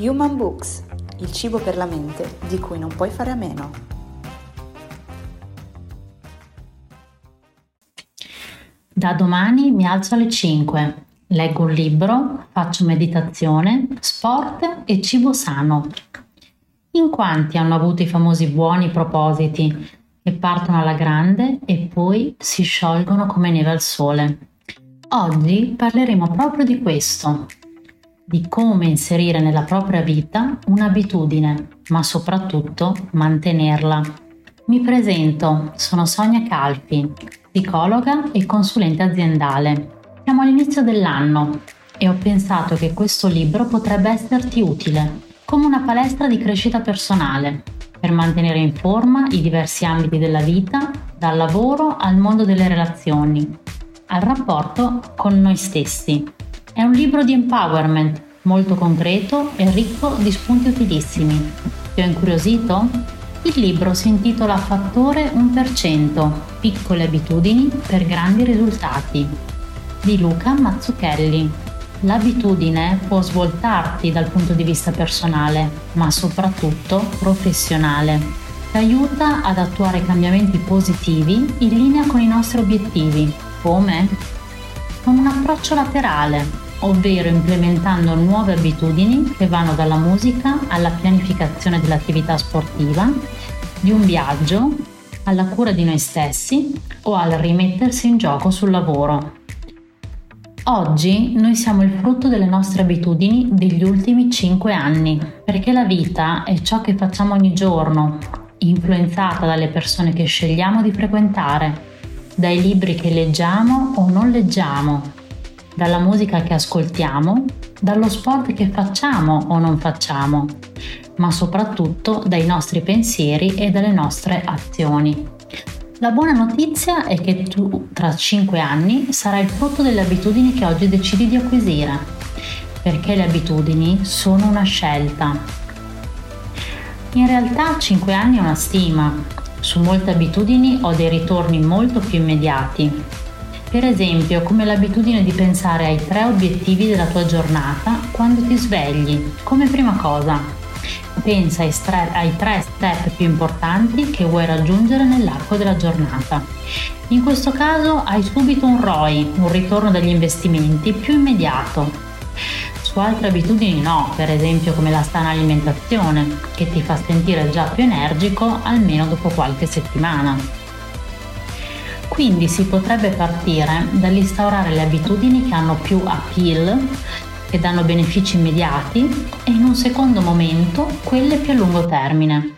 Human Books, il cibo per la mente di cui non puoi fare a meno. Da domani mi alzo alle 5, leggo un libro, faccio meditazione, sport e cibo sano. In quanti hanno avuto i famosi buoni propositi e partono alla grande e poi si sciolgono come neve al sole? Oggi parleremo proprio di questo, di come inserire nella propria vita un'abitudine, ma soprattutto mantenerla. Mi presento, sono Sonia Calfi, psicologa e consulente aziendale. Siamo all'inizio dell'anno e ho pensato che questo libro potrebbe esserti utile, come una palestra di crescita personale, per mantenere in forma i diversi ambiti della vita, dal lavoro al mondo delle relazioni, al rapporto con noi stessi è un libro di empowerment molto concreto e ricco di spunti utilissimi. Ti ho incuriosito? Il libro si intitola Fattore 1%, piccole abitudini per grandi risultati di Luca Mazzucchelli. L'abitudine può svoltarti dal punto di vista personale, ma soprattutto professionale. Ti aiuta ad attuare cambiamenti positivi in linea con i nostri obiettivi. Come? Con un approccio laterale, ovvero implementando nuove abitudini che vanno dalla musica alla pianificazione dell'attività sportiva, di un viaggio, alla cura di noi stessi o al rimettersi in gioco sul lavoro. Oggi noi siamo il frutto delle nostre abitudini degli ultimi 5 anni, perché la vita è ciò che facciamo ogni giorno, influenzata dalle persone che scegliamo di frequentare, dai libri che leggiamo o non leggiamo, dalla musica che ascoltiamo, dallo sport che facciamo o non facciamo, ma soprattutto dai nostri pensieri e dalle nostre azioni. La buona notizia è che tu tra 5 anni sarai il frutto delle abitudini che oggi decidi di acquisire, perché le abitudini sono una scelta. In realtà 5 anni è una stima, su molte abitudini ho dei ritorni molto più immediati, per esempio, come l'abitudine di pensare ai tre obiettivi della tua giornata quando ti svegli, come prima cosa. Pensa ai, stre- ai tre step più importanti che vuoi raggiungere nell'arco della giornata. In questo caso hai subito un ROI, un ritorno dagli investimenti più immediato. Su altre abitudini no, per esempio come la sana alimentazione, che ti fa sentire già più energico almeno dopo qualche settimana. Quindi si potrebbe partire dall'instaurare le abitudini che hanno più appeal, che danno benefici immediati e in un secondo momento quelle più a lungo termine.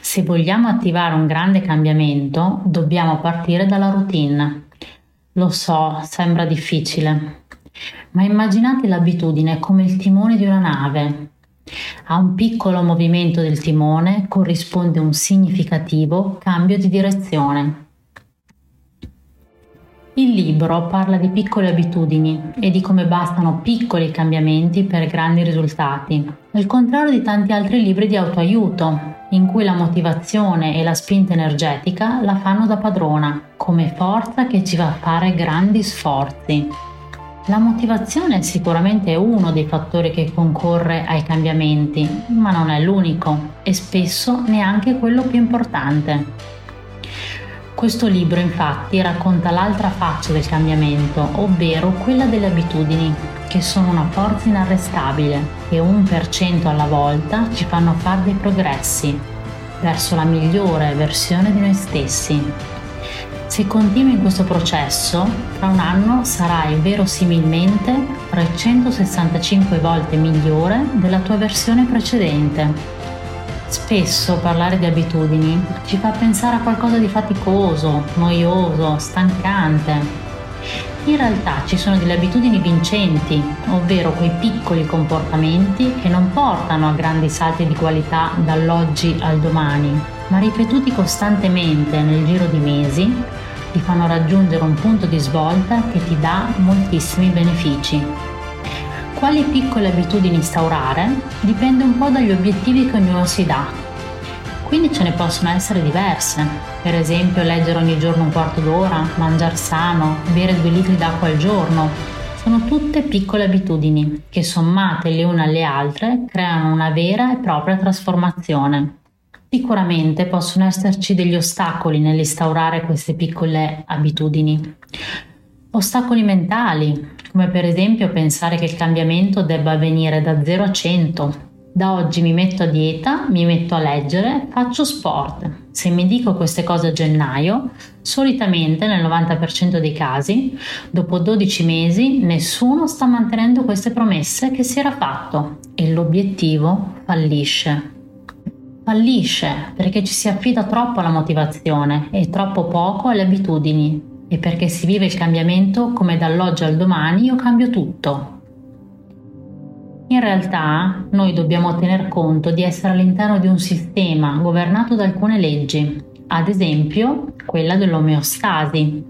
Se vogliamo attivare un grande cambiamento, dobbiamo partire dalla routine. Lo so, sembra difficile, ma immaginate l'abitudine come il timone di una nave. A un piccolo movimento del timone corrisponde un significativo cambio di direzione. Il libro parla di piccole abitudini e di come bastano piccoli cambiamenti per grandi risultati, al contrario di tanti altri libri di autoaiuto, in cui la motivazione e la spinta energetica la fanno da padrona, come forza che ci fa fare grandi sforzi. La motivazione sicuramente è uno dei fattori che concorre ai cambiamenti, ma non è l'unico e spesso neanche quello più importante. Questo libro infatti racconta l'altra faccia del cambiamento, ovvero quella delle abitudini, che sono una forza inarrestabile e un per cento alla volta ci fanno fare dei progressi verso la migliore versione di noi stessi. Se continui in questo processo, tra un anno sarai verosimilmente 365 volte migliore della tua versione precedente. Spesso parlare di abitudini ci fa pensare a qualcosa di faticoso, noioso, stancante. In realtà ci sono delle abitudini vincenti, ovvero quei piccoli comportamenti che non portano a grandi salti di qualità dall'oggi al domani, ma ripetuti costantemente nel giro di mesi ti fanno raggiungere un punto di svolta che ti dà moltissimi benefici. Quali piccole abitudini instaurare dipende un po' dagli obiettivi che ognuno si dà. Quindi ce ne possono essere diverse, per esempio leggere ogni giorno un quarto d'ora, mangiare sano, bere due litri d'acqua al giorno, Sono tutte piccole abitudini che sommate le une alle altre creano una vera e propria trasformazione. Sicuramente possono esserci degli ostacoli nell'instaurare queste piccole abitudini. Ostacoli mentali, come per esempio pensare che il cambiamento debba avvenire da 0 a 100. Da oggi mi metto a dieta, mi metto a leggere, faccio sport. Se mi dico queste cose a gennaio, solitamente nel 90% dei casi, dopo 12 mesi nessuno sta mantenendo queste promesse che si era fatto e l'obiettivo fallisce. Fallisce perché ci si affida troppo alla motivazione e troppo poco alle abitudini e perché si vive il cambiamento come dall'oggi al domani io cambio tutto. In realtà noi dobbiamo tener conto di essere all'interno di un sistema governato da alcune leggi, ad esempio quella dell'omeostasi,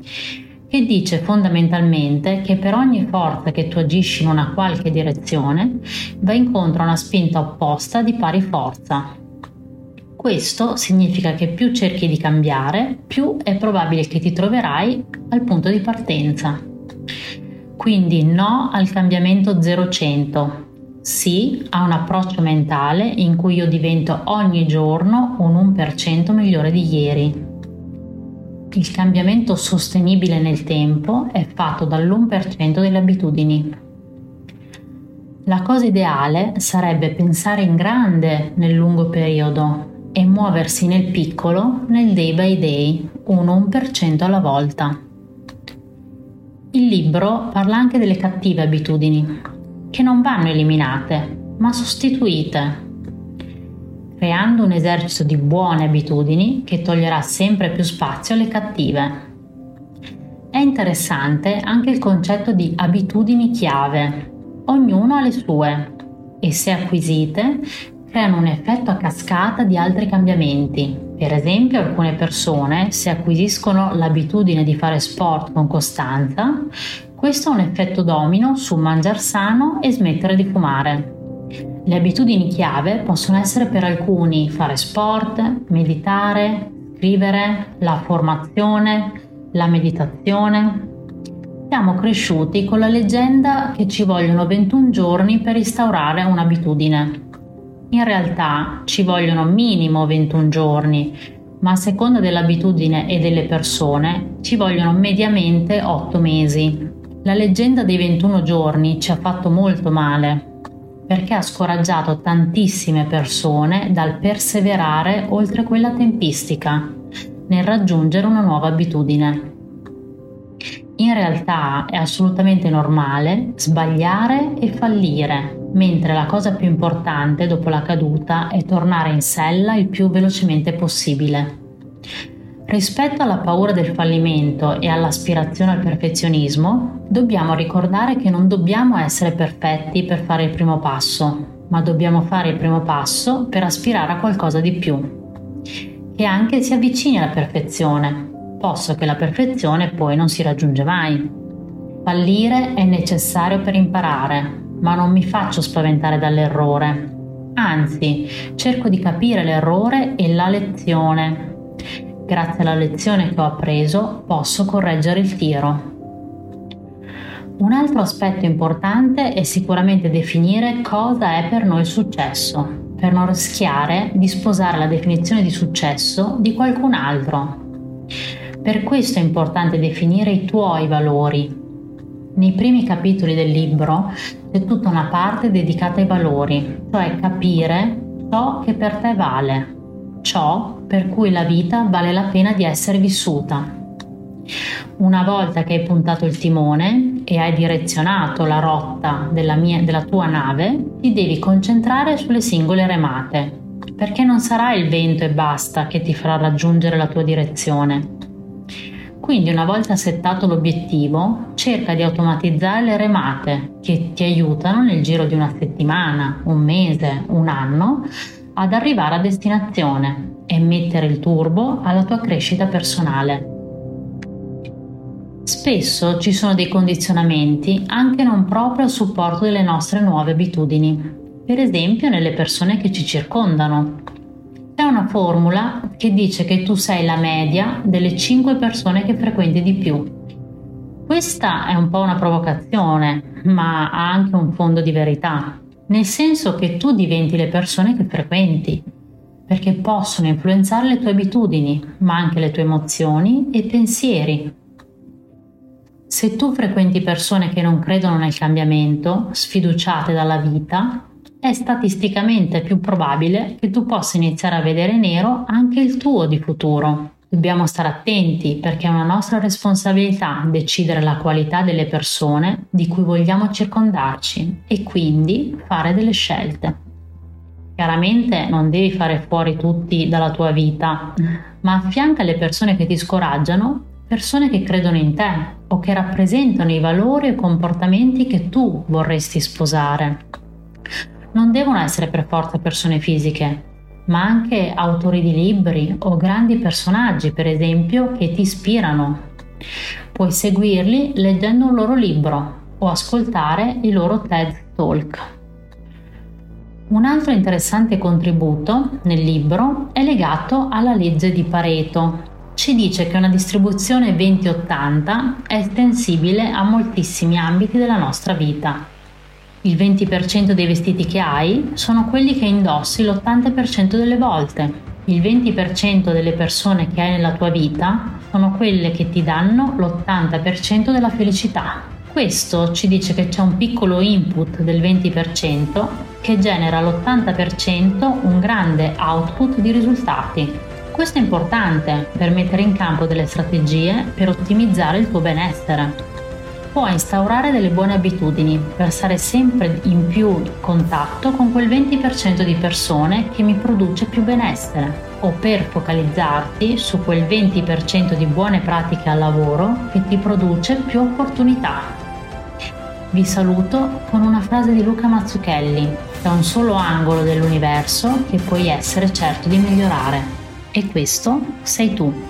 che dice fondamentalmente che per ogni forza che tu agisci in una qualche direzione va incontro a una spinta opposta di pari forza. Questo significa che più cerchi di cambiare, più è probabile che ti troverai al punto di partenza. Quindi no al cambiamento 0-100, sì a un approccio mentale in cui io divento ogni giorno un 1% migliore di ieri. Il cambiamento sostenibile nel tempo è fatto dall'1% delle abitudini. La cosa ideale sarebbe pensare in grande nel lungo periodo, e muoversi nel piccolo nel day by day, uno 1% alla volta. Il libro parla anche delle cattive abitudini, che non vanno eliminate, ma sostituite, creando un esercito di buone abitudini che toglierà sempre più spazio alle cattive. È interessante anche il concetto di abitudini chiave. Ognuno ha le sue e se acquisite creano un effetto a cascata di altri cambiamenti. Per esempio, alcune persone, se acquisiscono l'abitudine di fare sport con costanza, questo ha un effetto domino su mangiare sano e smettere di fumare. Le abitudini chiave possono essere per alcuni fare sport, meditare, scrivere, la formazione, la meditazione. Siamo cresciuti con la leggenda che ci vogliono 21 giorni per instaurare un'abitudine. In realtà ci vogliono minimo 21 giorni, ma a seconda dell'abitudine e delle persone ci vogliono mediamente 8 mesi. La leggenda dei 21 giorni ci ha fatto molto male perché ha scoraggiato tantissime persone dal perseverare oltre quella tempistica nel raggiungere una nuova abitudine. In realtà è assolutamente normale sbagliare e fallire mentre la cosa più importante dopo la caduta è tornare in sella il più velocemente possibile. Rispetto alla paura del fallimento e all'aspirazione al perfezionismo, dobbiamo ricordare che non dobbiamo essere perfetti per fare il primo passo, ma dobbiamo fare il primo passo per aspirare a qualcosa di più, che anche si avvicini alla perfezione, posto che la perfezione poi non si raggiunge mai. Fallire è necessario per imparare, ma non mi faccio spaventare dall'errore. Anzi, cerco di capire l'errore e la lezione. Grazie alla lezione che ho appreso posso correggere il tiro. Un altro aspetto importante è sicuramente definire cosa è per noi successo, per non rischiare di sposare la definizione di successo di qualcun altro. Per questo è importante definire i tuoi valori. Nei primi capitoli del libro c'è tutta una parte dedicata ai valori, cioè capire ciò che per te vale, ciò per cui la vita vale la pena di essere vissuta. Una volta che hai puntato il timone e hai direzionato la rotta della, mia, della tua nave, ti devi concentrare sulle singole remate, perché non sarà il vento e basta che ti farà raggiungere la tua direzione, quindi una volta settato l'obiettivo, cerca di automatizzare le remate che ti aiutano nel giro di una settimana, un mese, un anno ad arrivare a destinazione e mettere il turbo alla tua crescita personale. Spesso ci sono dei condizionamenti anche non proprio a supporto delle nostre nuove abitudini, per esempio nelle persone che ci circondano. Una formula che dice che tu sei la media delle 5 persone che frequenti di più. Questa è un po' una provocazione, ma ha anche un fondo di verità, nel senso che tu diventi le persone che frequenti, perché possono influenzare le tue abitudini, ma anche le tue emozioni e pensieri. Se tu frequenti persone che non credono nel cambiamento, sfiduciate dalla vita, è statisticamente più probabile che tu possa iniziare a vedere nero anche il tuo di futuro. Dobbiamo stare attenti perché è una nostra responsabilità decidere la qualità delle persone di cui vogliamo circondarci e quindi fare delle scelte. Chiaramente non devi fare fuori tutti dalla tua vita, ma affianca le persone che ti scoraggiano persone che credono in te o che rappresentano i valori e comportamenti che tu vorresti sposare. Non devono essere per forza persone fisiche, ma anche autori di libri o grandi personaggi, per esempio, che ti ispirano. Puoi seguirli leggendo un loro libro o ascoltare i loro TED Talk. Un altro interessante contributo nel libro è legato alla legge di Pareto. Ci dice che una distribuzione 20-80 è estensibile a moltissimi ambiti della nostra vita il 20% dei vestiti che hai sono quelli che indossi l'80% delle volte. Il 20% delle persone che hai nella tua vita sono quelle che ti danno l'80% della felicità. Questo ci dice che c'è un piccolo input del 20% che genera l'80% un grande output di risultati. Questo è importante per mettere in campo delle strategie per ottimizzare il tuo benessere può instaurare delle buone abitudini per stare sempre in più contatto con quel 20% di persone che mi produce più benessere o per focalizzarti su quel 20% di buone pratiche al lavoro che ti produce più opportunità. Vi saluto con una frase di Luca Mazzucchelli, da un solo angolo dell'universo che puoi essere certo di migliorare. E questo sei tu.